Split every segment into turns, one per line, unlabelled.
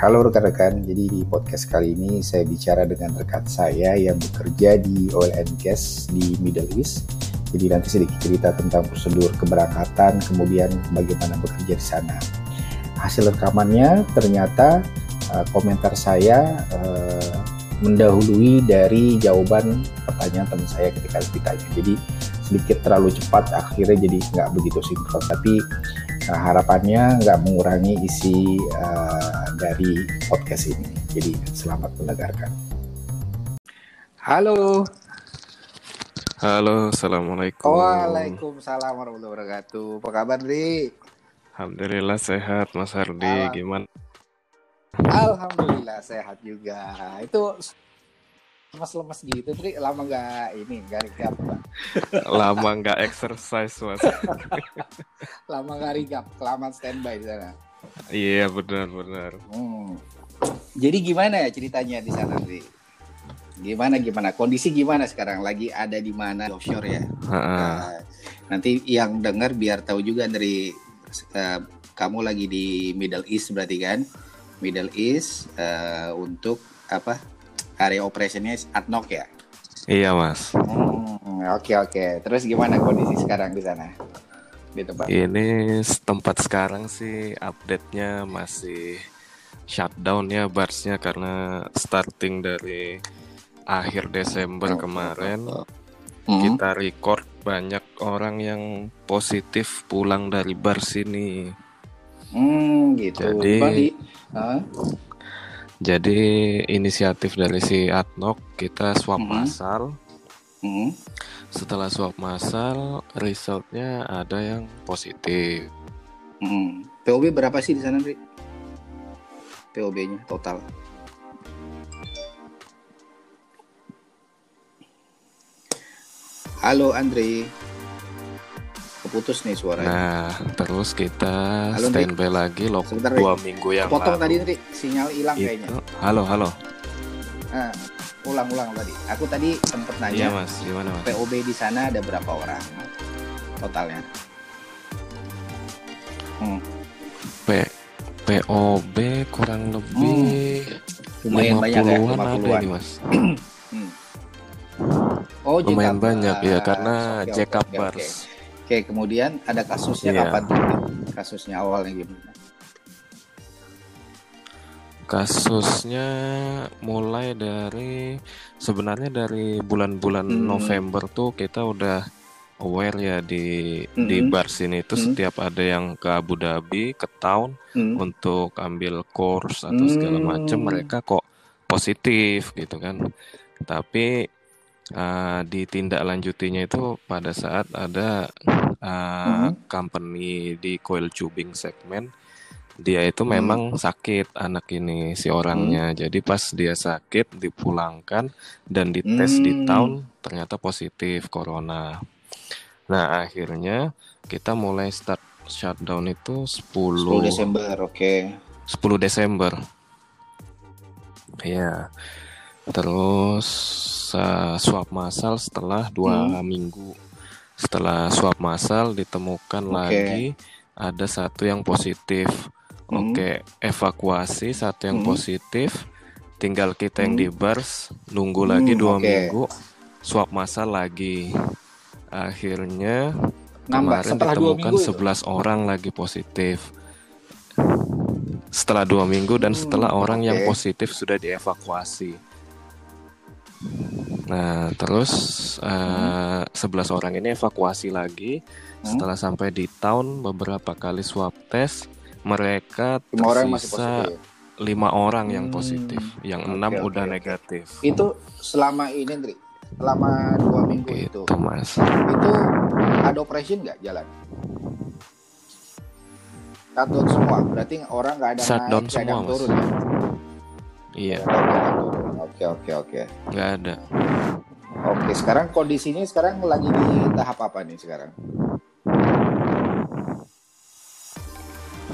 Halo rekan-rekan, jadi di podcast kali ini saya bicara dengan rekan saya yang bekerja di oil and gas di Middle East. Jadi nanti sedikit cerita tentang prosedur keberangkatan, kemudian bagaimana bekerja di sana. Hasil rekamannya ternyata uh, komentar saya uh, mendahului dari jawaban pertanyaan teman saya ketika ditanya. Jadi sedikit terlalu cepat, akhirnya jadi nggak begitu sinkron. Tapi uh, harapannya nggak mengurangi isi uh, dari podcast ini. Jadi selamat mendengarkan. Halo.
Halo, assalamualaikum.
Waalaikumsalam warahmatullahi wabarakatuh. Apa kabar, Ri?
Alhamdulillah sehat, Mas Hardi. Gimana?
Alhamdulillah sehat juga. Itu lemas-lemas gitu, Tri. Lama nggak ini, nggak recap, Pak.
Lama nggak exercise, Mas.
Lama nggak recap, kelamaan standby di sana.
Iya, benar-benar.
Hmm. Jadi gimana ya ceritanya di sana, Tri? Gimana gimana? Kondisi gimana sekarang? Lagi ada di mana offshore ya? Uh, nanti yang dengar biar tahu juga dari uh, kamu lagi di Middle East berarti kan? Middle East uh, untuk apa? Area operationnya ADNOC ya?
Iya mas.
Oke hmm, oke. Okay, okay. Terus gimana kondisi sekarang di sana? Di tempat.
Ini tempat sekarang sih update-nya masih shutdown ya barsnya karena starting dari akhir Desember kemarin hmm. kita record banyak orang yang positif pulang dari bar sini.
Hmm, gitu.
Jadi, huh? jadi inisiatif dari si Atnok kita swab hmm. massal. Hmm. Setelah swab massal, resultnya ada yang positif.
Hmm. POB berapa sih di sana, Ri? POB-nya total? Halo Andre. Keputus nih suaranya.
Nah, terus kita halo, standby Andri. lagi loh Sebentar, dua minggu yang
Potong lalu. tadi Andri, sinyal hilang kayaknya.
Halo, halo.
Nah, ulang-ulang tadi. Aku tadi sempat nanya.
Iya, Mas. Gimana, Mas?
POB di sana ada berapa orang totalnya?
Hmm. P POB kurang lebih
hmm. lumayan banyak ya, 50-an ada ini, Mas. hmm.
Oh, lumayan JK banyak ya karena okay, Jack okay, Bars.
Okay. Oke, kemudian ada kasusnya yeah. kapan tuh? Kasusnya awalnya gimana?
Kasusnya mulai dari sebenarnya dari bulan-bulan hmm. November tuh kita udah aware ya di hmm. di bar sini itu hmm. setiap ada yang ke Abu Dhabi, ke town hmm. untuk ambil course atau segala macam mereka kok positif gitu kan. Tapi uh, ditindaklanjutinya itu pada saat ada uh, hmm. company di coil tubing segmen dia itu hmm. memang sakit anak ini si orangnya. Hmm. Jadi pas dia sakit dipulangkan dan dites hmm. di tahun ternyata positif corona. Nah, akhirnya kita mulai start shutdown itu 10
10 Desember, oke. Okay.
10 Desember. Ya. Terus uh, swab massal setelah dua hmm. minggu. Setelah swab massal ditemukan okay. lagi ada satu yang positif. Hmm. Oke, evakuasi satu yang hmm. positif. Tinggal kita yang hmm. di bars nunggu hmm, lagi dua okay. minggu. Swab massal lagi. Akhirnya Nambah, kemarin ditemukan sebelas orang lagi positif setelah dua minggu dan hmm, setelah hmm, orang okay. yang positif sudah dievakuasi. Nah, terus uh, hmm. 11 orang ini evakuasi lagi. Hmm. Setelah sampai di town beberapa kali swab test, mereka lima orang masih positif. lima orang yang hmm. positif, yang enam okay, udah okay, negatif.
Itu selama ini, Ndri, selama dua minggu gitu, itu,
mas.
Itu ada operation nggak jalan? Shutdown semua, berarti orang nggak ada
Shutdown naik, semua, turun ya? Iya.
Oke oke oke.
Nggak ada.
Oke, sekarang kondisinya sekarang lagi di tahap apa nih sekarang?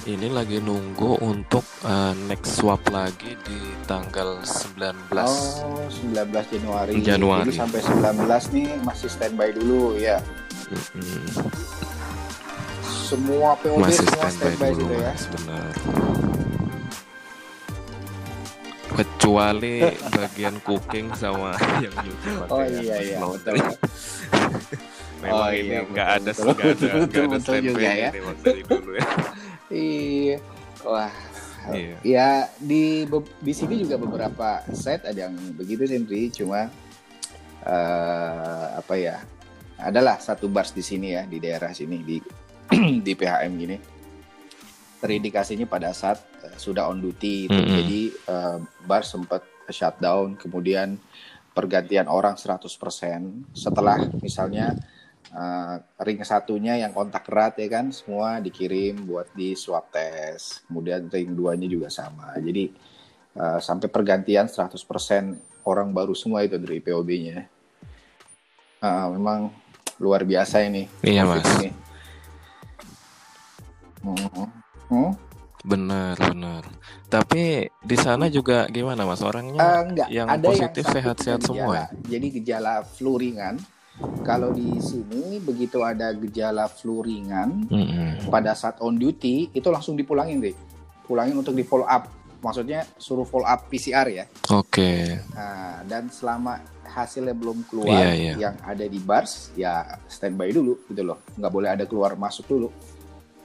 Ini lagi nunggu untuk uh, next swap lagi di tanggal 19.
Oh, 19 Januari.
Januari.
Jadi sampai 19 nih masih standby dulu ya.
Mm-hmm.
Semua POB
masih
semua
standby,
standby
dulu
ya.
Benar. kecuali bagian cooking sama yang nyuci
Oh iya iya betul.
Memang
Oh,
ini
iya,
nggak ada
betul,
nggak ada
betul,
ada
betul
standby
juga ya.
ini dulu ya.
Iya. Wah.
Iya.
Ya di di sini juga beberapa set ada yang begitu sih, Indri. Cuma eh apa ya? Adalah satu bars di sini ya di daerah sini di di PHM gini. Terindikasinya pada saat eh, sudah on duty, itu.
Mm-mm.
jadi eh, bar sempat shutdown, kemudian pergantian orang 100% setelah misalnya eh, ring satunya yang kontak erat ya kan semua dikirim buat di swab test kemudian ring duanya juga sama jadi eh, sampai pergantian 100% orang baru semua itu dari POB-nya Eh, memang luar biasa ini
Iya, Mas.
ini. Hmm. Hmm?
Benar, benar. Tapi di sana juga gimana Mas? Orangnya
enggak,
yang
ada
positif sehat-sehat semua ya?
Jadi gejala flu ringan. Kalau di sini begitu ada gejala flu ringan
Mm-mm.
pada saat on duty itu langsung dipulangin deh. Pulangin untuk di follow up. Maksudnya suruh follow up PCR ya.
Oke.
Nah, dan selama hasilnya belum keluar
Iya, iya.
yang ada di bars ya standby dulu gitu loh. Nggak boleh ada keluar masuk dulu.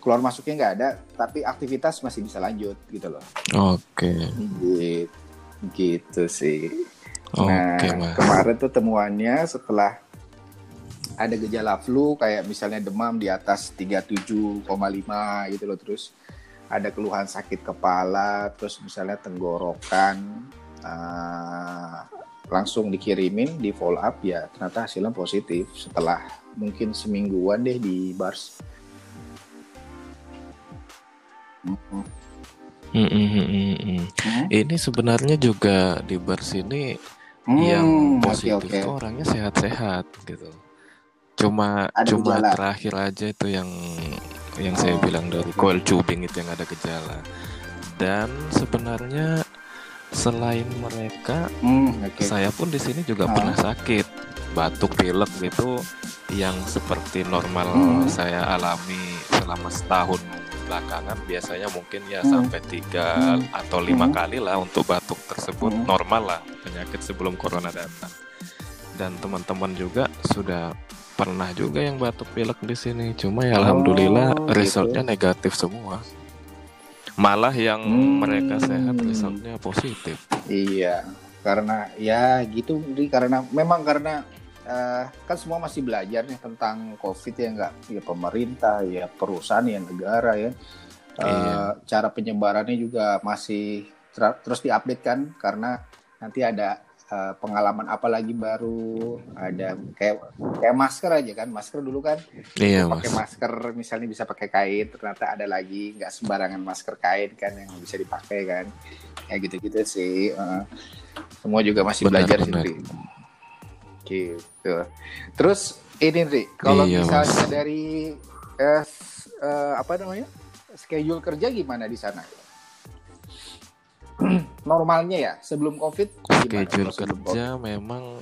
Keluar masuknya nggak ada, tapi aktivitas masih bisa lanjut gitu loh.
Oke.
Gitu, gitu sih. Nah,
Mas.
kemarin tuh temuannya setelah ada gejala flu kayak misalnya demam di atas 37,5 gitu loh terus ada keluhan sakit kepala terus misalnya tenggorokan ah, langsung dikirimin di follow up ya ternyata hasilnya positif setelah mungkin semingguan deh di bars. Mm-mm.
Mm-mm-mm-mm.
Hmm?
Ini sebenarnya juga di bar sini yang
Hmm, oke,
positif
oke.
tuh orangnya sehat-sehat gitu. Cuma
Ada
cuma
gejala.
terakhir aja itu yang yang saya
Oh,
bilang dari coil tubing itu yang ada gejala. Dan sebenarnya selain mereka,
Hmm, oke.
saya pun di sini juga
Ah.
pernah sakit batuk pilek gitu yang seperti normal
Hmm.
saya alami selama setahun belakangan biasanya mungkin ya
Hmm.
sampai tiga
Hmm.
atau lima
Hmm.
kali lah untuk batuk tersebut
Hmm.
normal lah penyakit sebelum corona datang dan teman-teman juga sudah pernah juga yang batuk pilek di sini. Cuma ya
Oh,
alhamdulillah
gitu.
resultnya negatif semua. Malah yang
Hmm.
mereka sehat resultnya positif.
Iya, karena ya gitu, Dri, karena memang karena eh, kan semua masih belajar nih tentang COVID ya nggak, ya pemerintah, ya perusahaan, ya negara ya, Eh,
Iya.
cara penyebarannya juga masih ter- terus diupdate kan, karena nanti ada eh, pengalaman apa lagi baru, ada kayak kayak masker aja kan, masker dulu kan
iya
pakai
mas
masker misalnya bisa pakai kain ternyata ada lagi nggak sembarangan masker kain kan yang bisa dipakai kan kayak gitu-gitu sih eh. semua juga masih
Benar,
belajar sih
benar.
Ri. gitu terus ini Ri kalau
Iya,
misalnya
Mas.
dari eh, eh, apa namanya schedule kerja gimana di sana normalnya ya sebelum covid
schedule kerja memang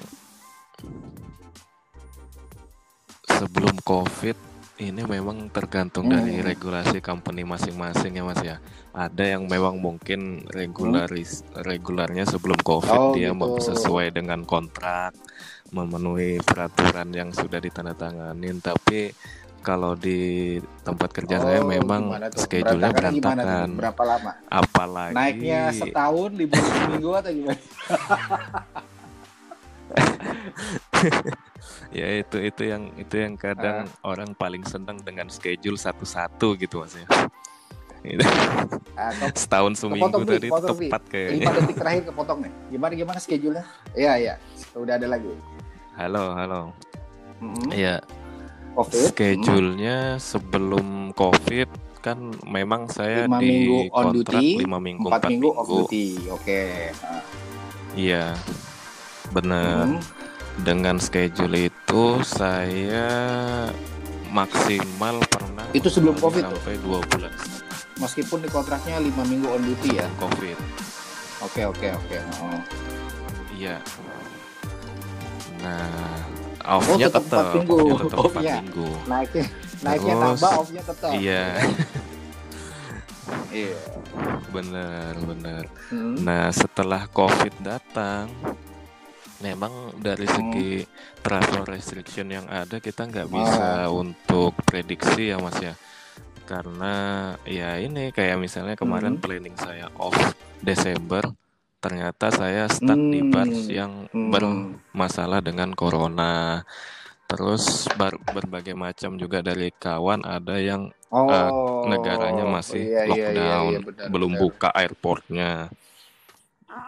sebelum covid ini memang tergantung
Hmm.
dari regulasi company masing-masing ya mas ya ada yang memang mungkin regularis regularnya sebelum covid
Oh,
dia
gitu.
mau sesuai dengan kontrak memenuhi peraturan yang sudah ditandatanganin tapi kalau di tempat kerja saya
Oh,
memang
gimana tuh?
schedule-nya berantakan
berapa lama
apalagi
naiknya setahun libur seminggu atau gimana
ya itu itu yang itu yang kadang orang paling senang dengan schedule satu-satu gitu ya Itu.
Ah,
setahun seminggu tadi tepat
lima
kayaknya
detik terakhir kepotong nih. Gimana gimana schedule-nya? Iya iya, udah ada lagi.
halo halo
Mhm.
ya
Covid.
schedule-nya sebelum covid kan memang saya
Lima
di
minggu on
kontrak
duty,
lima minggu
empat
empat
minggu
minggu,
off duty. Oke. Nah,
iya benar
mhm.
dengan schedule itu saya maksimal pernah
Itu sebelum Covid tuh?
sampai dua bulan
Meskipun di kontraknya lima minggu on duty ya.
covid
Oke oke oke. Oh.
Iya. Nah,
Oh,
off-nya
tetap
tetap,
empat minggu.
off-nya tetap empat
Off-nya.
minggu.
Naiknya naiknya
Terus,
tambah, off-nya tetap.
Iya.
Iya.
Bener, bener. Hmm. Nah, setelah COVID datang, memang dari hmm. segi travel restriction yang ada kita nggak bisa oh. untuk prediksi ya Mas ya. Karena ya ini kayak misalnya kemarin hmm. planning saya off Desember, ternyata saya stuck hmm. di bars yang hmm. bermasalah dengan corona terus ber berbagai macam juga dari kawan ada yang eh, oh, uh, negaranya masih iya, lockdown iya, iya, iya, benar, belum benar. buka airportnya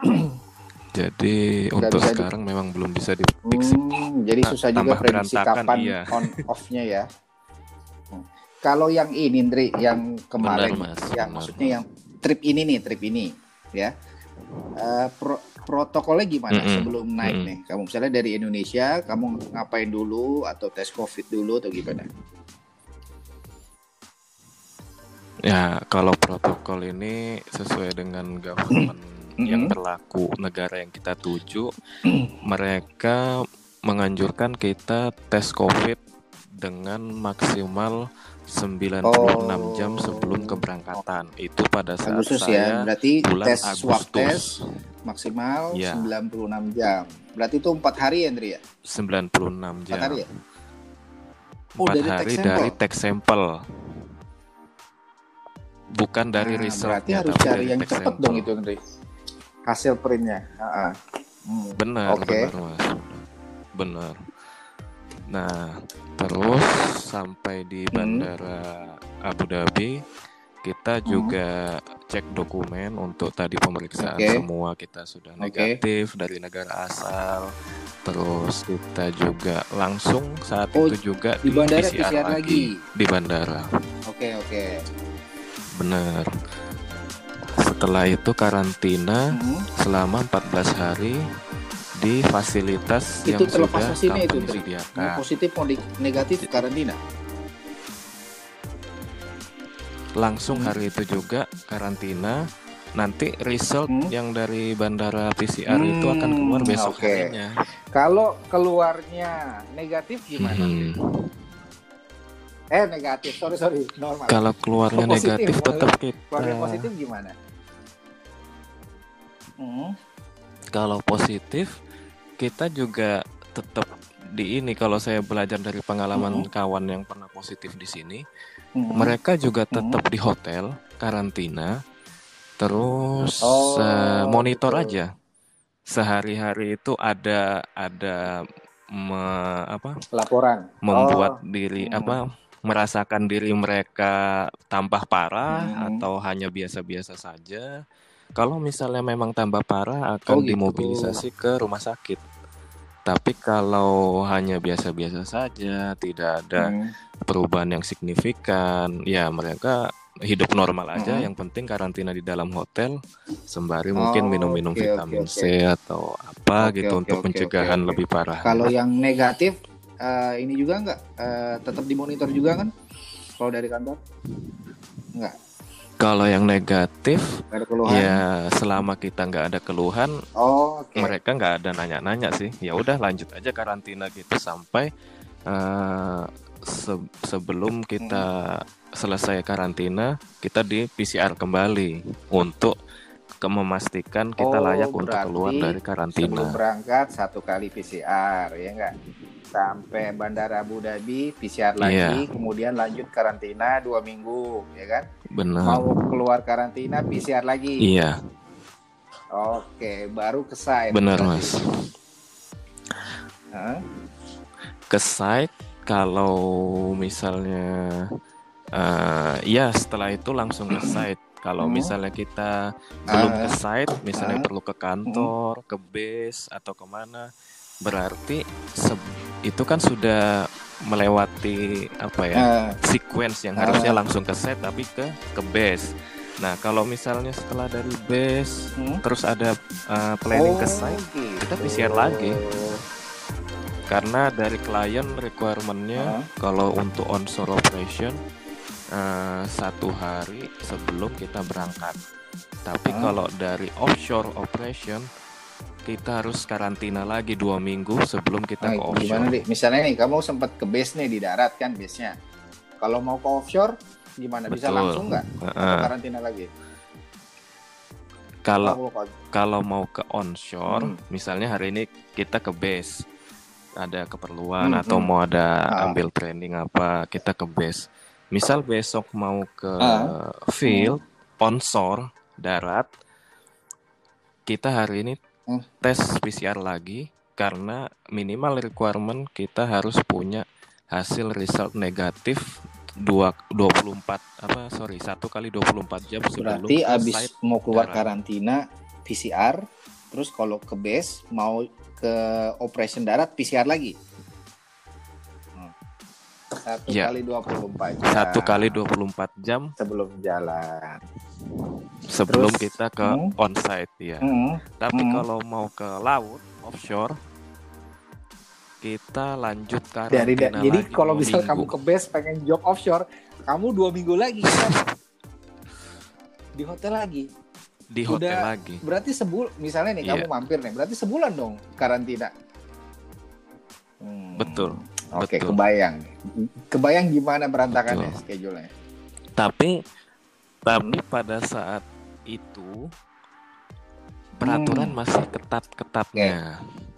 jadi Udah untuk sekarang di... memang belum bisa diprediksi
hmm, jadi susah nah, juga prediksi kapan iya. on off-nya ya hmm. kalau yang ini Ndri yang kemarin benar, mas, yang benar. maksudnya yang trip ini nih trip ini ya uh, pro protokolnya gimana mm -hmm. sebelum naik mm -hmm. nih? Kamu misalnya dari Indonesia, kamu ngapain dulu atau tes COVID dulu atau gimana?
Ya, kalau protokol ini sesuai dengan government mm -hmm. yang berlaku negara yang kita tuju, mm -hmm. mereka menganjurkan kita tes COVID dengan maksimal 96 oh. jam sebelum keberangkatan. Itu pada saat
Agustus ya? saya ya. Berarti bulan tes Agustus. swab tes maksimal ya. 96 jam. Berarti itu empat hari ya, Andri ya?
96 jam. 4 hari ya? Oh, dari hari dari teks sampel. Bukan dari nah, result.
Berarti harus cari yang cepat dong itu, Andri. Hasil printnya. Uh -uh.
Hmm. Benar, okay. benar, Mas. Benar. Nah, terus sampai di hmm. bandara hmm. Abu Dhabi kita hmm. juga cek dokumen untuk tadi pemeriksaan okay. semua kita sudah negatif okay. dari negara asal. Terus kita juga langsung saat oh, itu juga
di, di bandara PCR, PCR lagi. lagi
di bandara.
Oke okay, oke. Okay.
Benar. Setelah itu karantina hmm. selama 14 hari di fasilitas
itu
yang sudah
kami itu, sediakan. positif mau negatif karantina.
Langsung hmm. hari itu juga karantina. Nanti result hmm. yang dari bandara PCR hmm. itu akan keluar besok okay. harinya.
Kalau keluarnya negatif gimana? Hmm. Eh negatif, sorry sorry, normal.
Kalau keluarnya negatif tetap kita.
Keluarnya positif gimana?
Hmm. Kalau positif kita juga tetap di ini kalau saya belajar dari pengalaman -hmm. kawan yang pernah positif di sini, -hmm. mereka juga tetap -hmm. di hotel karantina, terus oh, uh, monitor betul. aja sehari-hari itu ada ada me, apa
laporan
membuat oh. diri -hmm. apa merasakan diri mereka tambah parah -hmm. atau hanya biasa-biasa saja. Kalau misalnya memang tambah parah akan oh, gitu. dimobilisasi ke rumah sakit. Tapi kalau hanya biasa-biasa saja, tidak ada hmm. perubahan yang signifikan, ya mereka hidup normal aja. Hmm. Yang penting karantina di dalam hotel, sembari oh, mungkin minum-minum okay, vitamin okay, C atau apa okay, gitu okay, untuk okay, pencegahan okay, okay. lebih parah.
Kalau yang negatif, uh, ini juga nggak uh, tetap dimonitor juga kan? Kalau dari kantor? Nggak.
Kalau yang negatif, ya selama kita nggak ada keluhan, oh, okay. mereka nggak ada nanya-nanya sih. Ya udah lanjut aja karantina gitu sampai uh, se sebelum kita hmm. selesai karantina, kita di PCR kembali untuk ke memastikan kita oh, layak untuk keluar dari karantina.
Sebelum berangkat satu kali PCR, ya enggak? Sampai Bandara Abu Dhabi PCR lagi, yeah. kemudian lanjut karantina dua minggu, ya kan?
Benar.
Mau keluar karantina PCR lagi.
Iya.
Oke, baru ke site.
Benar mas. Huh? Ke site kalau misalnya, uh, ya setelah itu langsung ke site. Kalau hmm. misalnya kita belum ke ah. site, misalnya uh, perlu ke kantor, hmm. ke base atau ke mana, berarti itu kan sudah melewati apa ya uh, sequence yang harusnya uh, langsung ke set tapi ke ke base. Nah kalau misalnya setelah dari base hmm? terus ada uh, planning oh, ke site gitu. kita PCR lagi karena dari klien requirementnya uh. kalau untuk onshore operation uh, satu hari sebelum kita berangkat. Tapi uh. kalau dari offshore operation kita harus karantina lagi dua minggu sebelum kita nah, ke offshore.
Gimana nih? Misalnya nih kamu sempat ke base nih di darat kan base-nya. Kalau mau ke offshore gimana bisa Betul. langsung nggak uh, karantina lagi
kalau kalau mau ke onshore hmm. misalnya hari ini kita ke base ada keperluan hmm, atau hmm. mau ada ah. ambil training apa kita ke base misal besok mau ke ah. field hmm. onshore darat kita hari ini hmm. tes PCR lagi karena minimal requirement kita harus punya hasil result negatif dua dua puluh empat apa sorry satu kali dua puluh empat jam
sebelum berarti abis mau keluar karantina PCR terus kalau ke base mau ke operation darat PCR lagi hmm. satu ya. kali dua puluh empat jam
satu kali dua puluh empat jam
sebelum jalan
sebelum terus, kita ke hmm. onsite ya hmm. tapi hmm. kalau mau ke laut offshore kita lanjut karantina Dari,
lagi jadi kalau misal kamu ke base pengen job offshore kamu dua minggu lagi kan? di hotel lagi
di hotel Udah, lagi
berarti sebul misalnya nih yeah. kamu iya. mampir nih berarti sebulan dong karantina
hmm. betul
oke okay, kebayang kebayang gimana berantakannya schedule-nya
tapi tapi hmm. pada saat itu peraturan hmm. masih ketat-ketatnya okay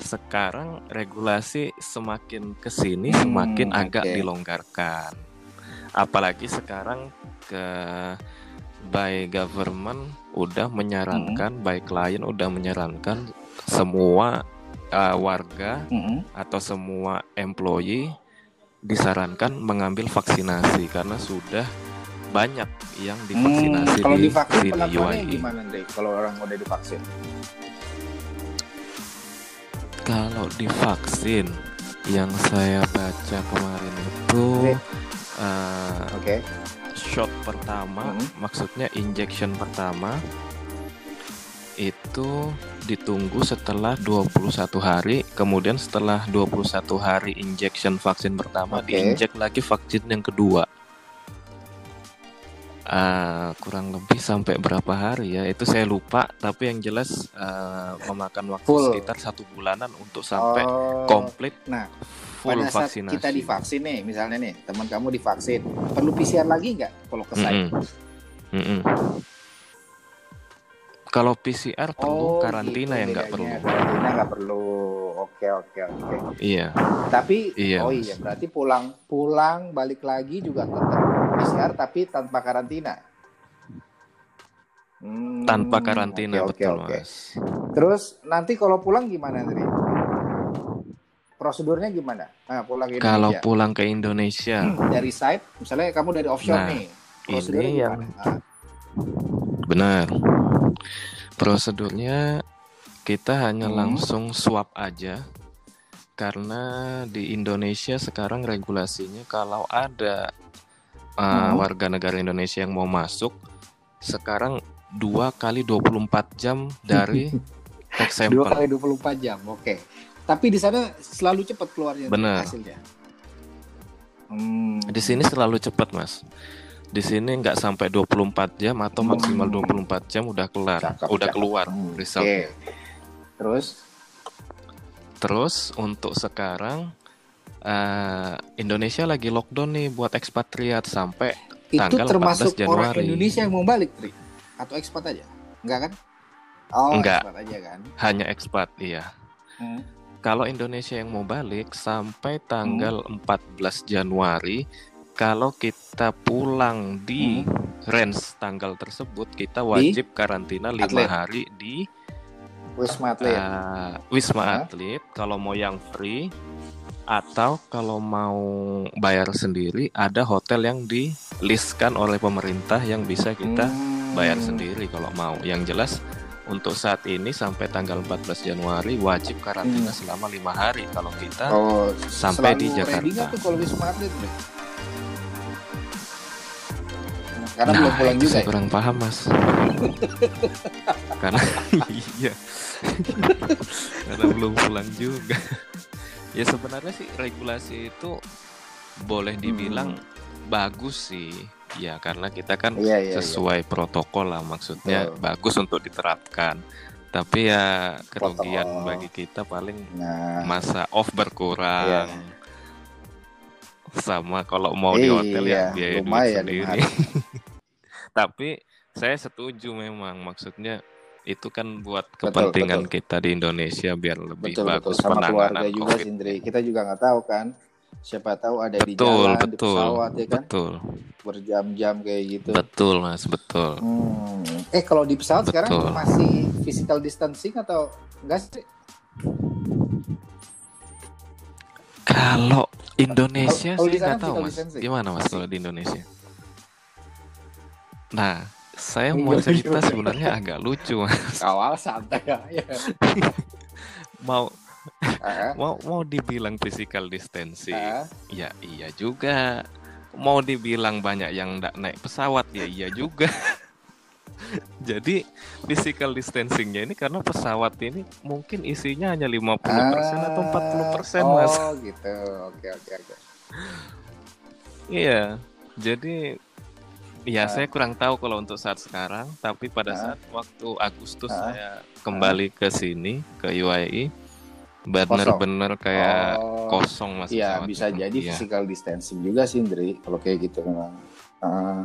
sekarang regulasi semakin ke sini hmm, semakin agak dilonggarkan. Apalagi sekarang ke by government udah menyarankan, hmm. by klien udah menyarankan semua uh, warga hmm. atau semua employee disarankan mengambil vaksinasi karena sudah banyak yang divaksinasi
hmm, kalau di divaksin di UAE. gimana deh kalau orang udah divaksin?
Kalau divaksin yang saya baca kemarin itu uh, okay. shot pertama, hmm. maksudnya injection pertama itu ditunggu setelah 21 hari, kemudian setelah 21 hari injection vaksin pertama okay. diinjek lagi vaksin yang kedua. Uh, kurang lebih sampai berapa hari ya itu saya lupa tapi yang jelas uh, memakan waktu full. sekitar satu bulanan untuk sampai oh, komplit
nah full pada saat vaksinasi. kita divaksin nih misalnya nih teman kamu divaksin perlu PCR lagi nggak kalau ke? Mm -hmm. Mm -hmm.
Kalau PCR perlu, oh, karantina gitu, yang nggak perlu.
Karantina nggak perlu. Oke oke oke.
Iya.
Tapi iya, oh iya berarti pulang pulang balik lagi juga tetap PCR tapi tanpa karantina.
Hmm, tanpa karantina okay, betul okay, mas.
Terus nanti kalau pulang gimana Andri? Prosedurnya gimana? Nah, pulang
ke Indonesia. Kalau pulang ke Indonesia
hmm, dari site, misalnya kamu dari offshore nah, nih, prosedurnya ini? Yang... Nah.
Benar. Prosedurnya kita hanya hmm. langsung swab aja karena di Indonesia sekarang regulasinya kalau ada uh, hmm. warga negara Indonesia yang mau masuk sekarang dua kali 24 jam dari tek sampel.
Dua kali 24 jam, oke. Okay. Tapi di sana selalu cepat keluarnya
Bener. hasilnya. Hmm. Di sini selalu cepat, Mas. Di sini nggak sampai 24 jam atau hmm. maksimal 24 jam udah kelar, cakep, udah cakep. keluar hmm. result. Okay.
Terus
Terus untuk sekarang uh, Indonesia lagi lockdown nih buat ekspatriat sampai
itu
tanggal
termasuk
14 Januari.
orang Indonesia yang mau balik, Tri? Atau ekspat aja? Enggak kan?
Oh, Enggak. ekspat aja kan? Hanya ekspat, iya. Hmm. Kalau Indonesia yang mau balik sampai tanggal hmm. 14 Januari, kalau kita pulang di hmm. range tanggal tersebut, kita wajib di? karantina lima hari di
Wisma Atlet. Uh,
Wisma? Atlet. Kalau mau yang free, atau kalau mau bayar sendiri ada hotel yang di listkan oleh pemerintah yang bisa kita hmm. bayar sendiri kalau mau. Yang jelas untuk saat ini sampai tanggal 14 Januari wajib karantina hmm. selama lima hari kalau kita oh, sampai di Jakarta.
Tuh kalau Wisma Atlet Karena nah, belum pulang juga. Saya
ya? kurang paham mas. Karena iya. Karena belum pulang juga. Ya sebenarnya sih regulasi itu boleh dibilang hmm. bagus sih. Ya karena kita kan iya, iya, iya. sesuai iya. protokol lah maksudnya Betul. bagus untuk diterapkan. Tapi ya kerugian protokol. bagi kita paling nah. masa off berkurang. Iya. sama kalau mau di hotel ya
Iya,
biaya duit
lumayan
sendiri.
lima hari.
Tapi saya setuju memang maksudnya itu kan buat
Betul,
kepentingan
betul.
kita di Indonesia biar lebih
Betul betul
bagus
sama keluarga
penanganan
juga
COVID.
sih Indri. Kita juga nggak tahu kan. Siapa tahu ada di
Betul,
jalan, di
betul,
pesawat ya kan,
betul,
berjam-jam kayak gitu.
betul mas, betul.
Hmm. Eh kalau di pesawat sekarang
Betul.
masih physical distancing atau enggak sih?
Kalau Indonesia
Kalau- kalau
sih
di
nggak tahu mas,
distancing?
gimana mas kalau di Indonesia? Nah, saya
Iya,
mau
iya,
cerita
iya.
sebenarnya agak lucu mas.
Awal santai aja.
Mau
Ah,
mau mau dibilang physical distancing,
ah.
ya iya juga. Mau dibilang banyak yang nggak naik pesawat, ya iya juga. Jadi physical distancingnya ini karena pesawat ini mungkin isinya hanya 50% atau 40% mas.
Oh gitu. Oke oke oke.
Iya, jadi ya
Ah.
saya kurang tahu kalau untuk saat sekarang, tapi pada
Ah.
saat waktu Agustus
Ah.
saya kembali ke sini ke UAE, benar-benar kayak
Oh,
kosong mas.
Iya bisa
itu.
jadi
Iya,
physical distancing juga sih Indri kalau kayak gitu memang. Ah,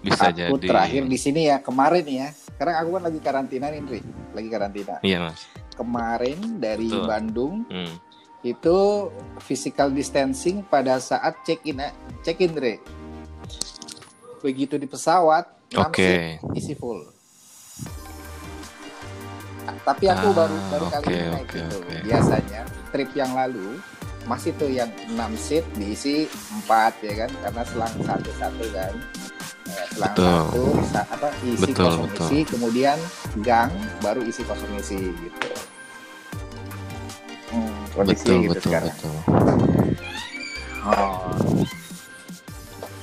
bisa
aku
jadi.
terakhir di sini ya kemarin ya. Sekarang aku kan lagi karantina nih Indri, lagi karantina.
Iya mas.
Kemarin dari
Betul.
Bandung
Hmm.
itu physical distancing pada saat check in check in Dre. Begitu di pesawat,
Oke.
seat isi full. Tapi aku
Ah,
baru baru kali
oke,
ini naik
oke,
gitu.
oke.
Biasanya trip yang lalu masih tuh yang 6 seat diisi 4 ya kan karena selang satu-satu kan. Eh, selang
Betul.
satu sa- apa isi
Betul,
kosong
betul.
isi kemudian gang baru isi kosong isi gitu. Hmm, kondisinya
Betul
gitu
betul
sekarang.
betul.
Oh,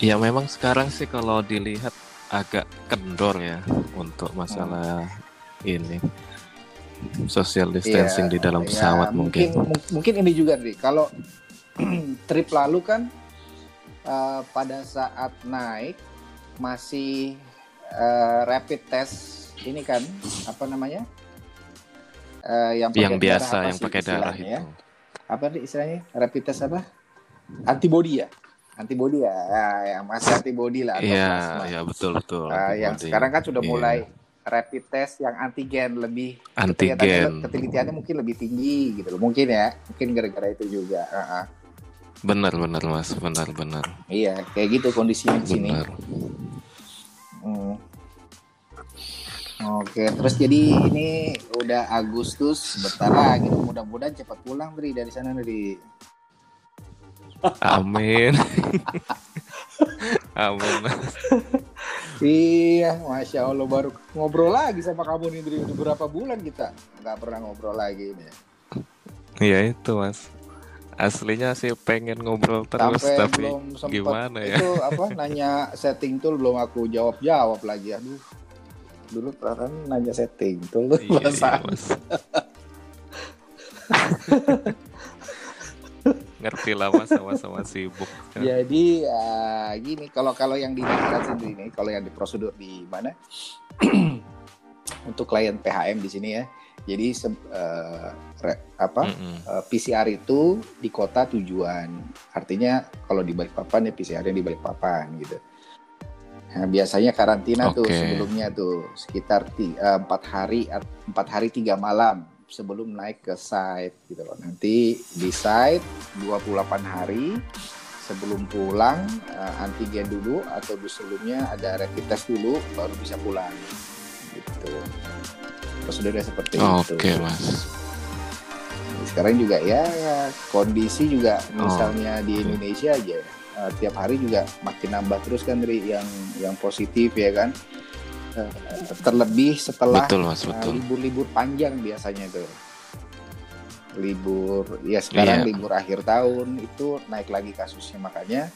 Ya memang sekarang sih kalau dilihat agak kendor ya untuk masalah ini social distancing
Iya,
di dalam
ya,
pesawat mungkin.
mung- mungkin ini juga nih kalau trip lalu kan eh, pada saat naik masih eh, rapid test ini kan apa namanya Eh, yang
Yang biasa yang pakai darah
istilahnya
itu.
ya? apa nih istilahnya rapid test apa antibody ya antibody ya, ya, ya masih antibody lah
Iya, iya betul betul.
Eh, yang
antibody.
sekarang kan sudah
Iya.
mulai rapid test yang antigen lebih
Antigen.
ketelitiannya mungkin lebih tinggi gitu loh mungkin ya mungkin gara-gara itu juga Ah, ah.
Benar benar Mas, benar benar.
iya kayak gitu kondisinya di sini
Benar.
Hmm. oke terus jadi ini udah Agustus bentar lagi mudah-mudahan cepat pulang Dri dari sana Dri
Amin. Amin.
Iya masya Allah baru ngobrol lagi sama kamu nih Dri udah berapa bulan kita nggak pernah ngobrol lagi ini
Ya itu Mas. Aslinya sih pengen ngobrol terus
sampai
tapi
belum
gimana ya?
itu apa nanya setting tool belum aku jawab jawab lagi aduh dulu perasaan nanya setting tool
Iya, iya, Mas. Ngerti lah Mas sama-sama sibuk.
jadi eh, gini kalau kalau yang di sendiri ini kalau yang di prosedur di mana untuk klien PHM di sini ya jadi se- eh, re- apa
Mm-mm.
eh, PCR itu di kota tujuan artinya kalau di Balikpapan ya PCR-nya di Balikpapan gitu Nah, biasanya karantina tuh
Oke.
sebelumnya tuh sekitar empat hari empat hari tiga malam sebelum naik ke site gitu loh. Nanti di site 28 hari sebelum pulang eh, antigen dulu atau di sebelumnya ada rapid test dulu baru bisa pulang gitu. Prosedurnya seperti itu.
Oke Mas.
Sekarang juga ya kondisi juga
Oh,
misalnya di
oke.
Indonesia aja ya, eh, tiap hari juga makin nambah terus kan dari yang yang positif ya kan. Eh, terlebih setelah libur-libur panjang biasanya tuh. Libur. Ya sekarang
Iya.
libur akhir tahun itu naik lagi kasusnya. Makanya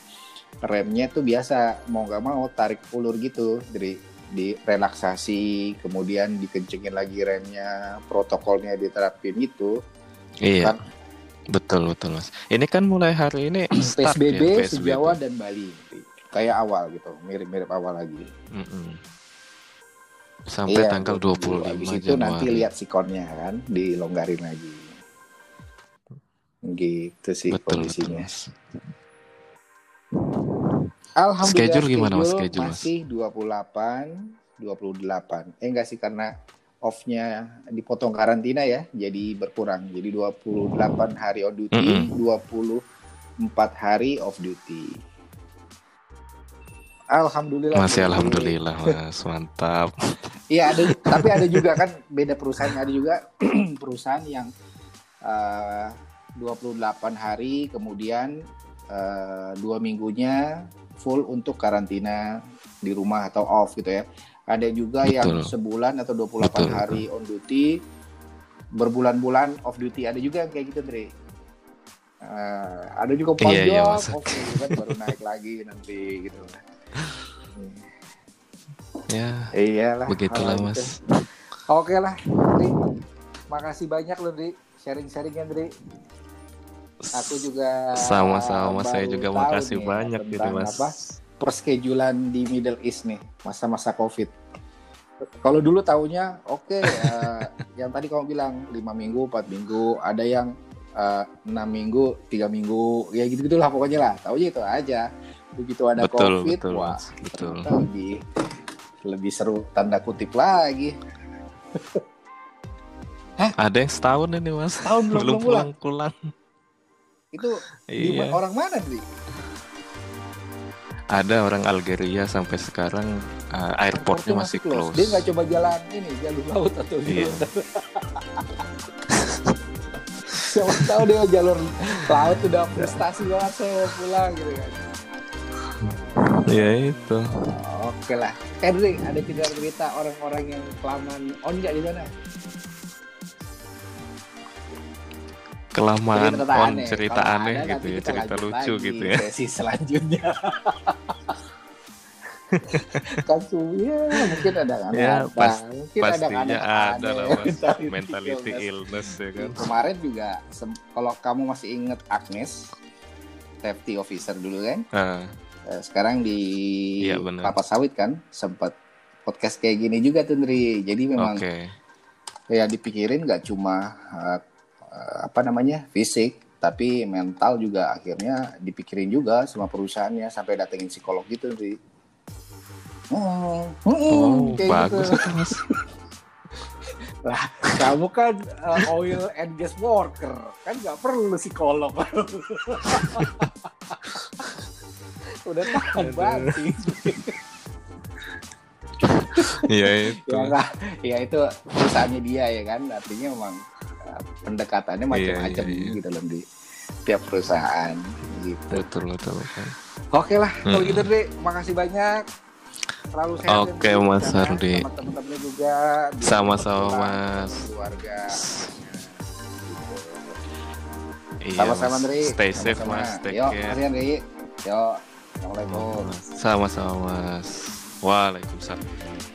remnya tuh biasa mau nggak mau tarik ulur gitu. Dari di relaksasi kemudian dikencengin lagi remnya protokolnya diterapin gitu.
Iya.
kan
Betul betul Mas. Ini kan mulai hari ini start
PSBB
ya,
sejawa dan Bali. Kayak awal gitu mirip-mirip awal lagi.
Mm-mm. Sampai
Iya,
tanggal 25
habis itu nanti lihat sikonnya kan dilonggarin lagi gitu sih
betul, betul
kondisinya
Mas.
Alhamdulillah
schedule gimana mas schedule
masih 28 28 eh enggak sih karena off-nya dipotong karantina ya jadi berkurang jadi 28 hari on duty mm -hmm. 24 hari off duty Alhamdulillah.
Masih alhamdulillah mas, mantap.
Iya ada, tapi ada juga kan beda perusahaan ada juga perusahaan yang uh, 28 hari kemudian uh, dua minggunya full untuk karantina di rumah atau off gitu ya. Ada juga Betul. yang sebulan atau 28 Betul. hari on duty, berbulan-bulan off duty. Ada juga yang kayak gitu, Dre. Uh, ada juga iya, iya, off gitu kan baru naik lagi nanti gitu
ya
iyalah
begitulah mas
oke lah Dri makasih banyak loh Dri sharing-sharingnya Dri aku juga
sama-sama saya juga makasih nih, banyak gitu mas apa,
perschedulan di Middle East nih masa-masa covid kalau dulu tahunya oke okay, uh, yang tadi kamu bilang lima minggu empat minggu ada yang eh, enam uh, minggu tiga minggu ya gitu gitulah pokoknya lah tahunya itu aja begitu ada betul, covid betul, wah betul. lebih lebih seru tanda kutip lagi
Hah? Ada yang setahun ini mas.
Tahun belum, belum pulang
pulang.
Itu iya. orang mana sih?
Ada orang Algeria sampai sekarang uh, airportnya masih close. close.
Dia nggak coba jalan ini jalur laut atau iya. Siapa tahu dia jalur laut udah prestasi banget saya pulang gitu kan
ya itu
oke lah Henry ada cerita cerita orang-orang yang kelamaan on nggak di sana
kelamaan cerita on aneh. cerita aneh ada, gitu ya cerita lucu gitu ya
sesi selanjutnya kan ya mungkin ada kan
ya, pas, mungkin pastinya ada, ada, lah mas mentality illness ya kan
kemarin juga kalau kamu masih inget Agnes safety officer dulu kan uh sekarang di iya, kelapa sawit kan sempat podcast kayak gini juga tuh Ndri. Jadi memang okay. ya dipikirin nggak cuma uh, apa namanya fisik, tapi mental juga akhirnya dipikirin juga sama perusahaannya sampai datengin psikolog gitu Ndri.
Hmm, hmm, oh, kayak bagus gitu. mas.
lah, kamu kan uh, oil and gas worker, kan nggak perlu psikolog. udah tahan banget
Iya itu.
ya, nah, ya itu perusahaannya dia ya kan. Artinya memang pendekatannya macam-macam iya, iya, iya. gitu loh di tiap perusahaan gitu.
Betul betul. betul.
Oke lah kalau hmm. gitu deh. Makasih banyak. Selalu sehat.
Oke ya, Mas Ardi.
Teman-temannya juga.
Sama-sama Mas.
Keluarga.
Iya, Sama-sama Andri. Stay safe Sama -sama. Mas. Take
Yo,
care.
Makasih Andri. Yo. Assalamualaikum.
Sama-sama Mas. Waalaikumsalam.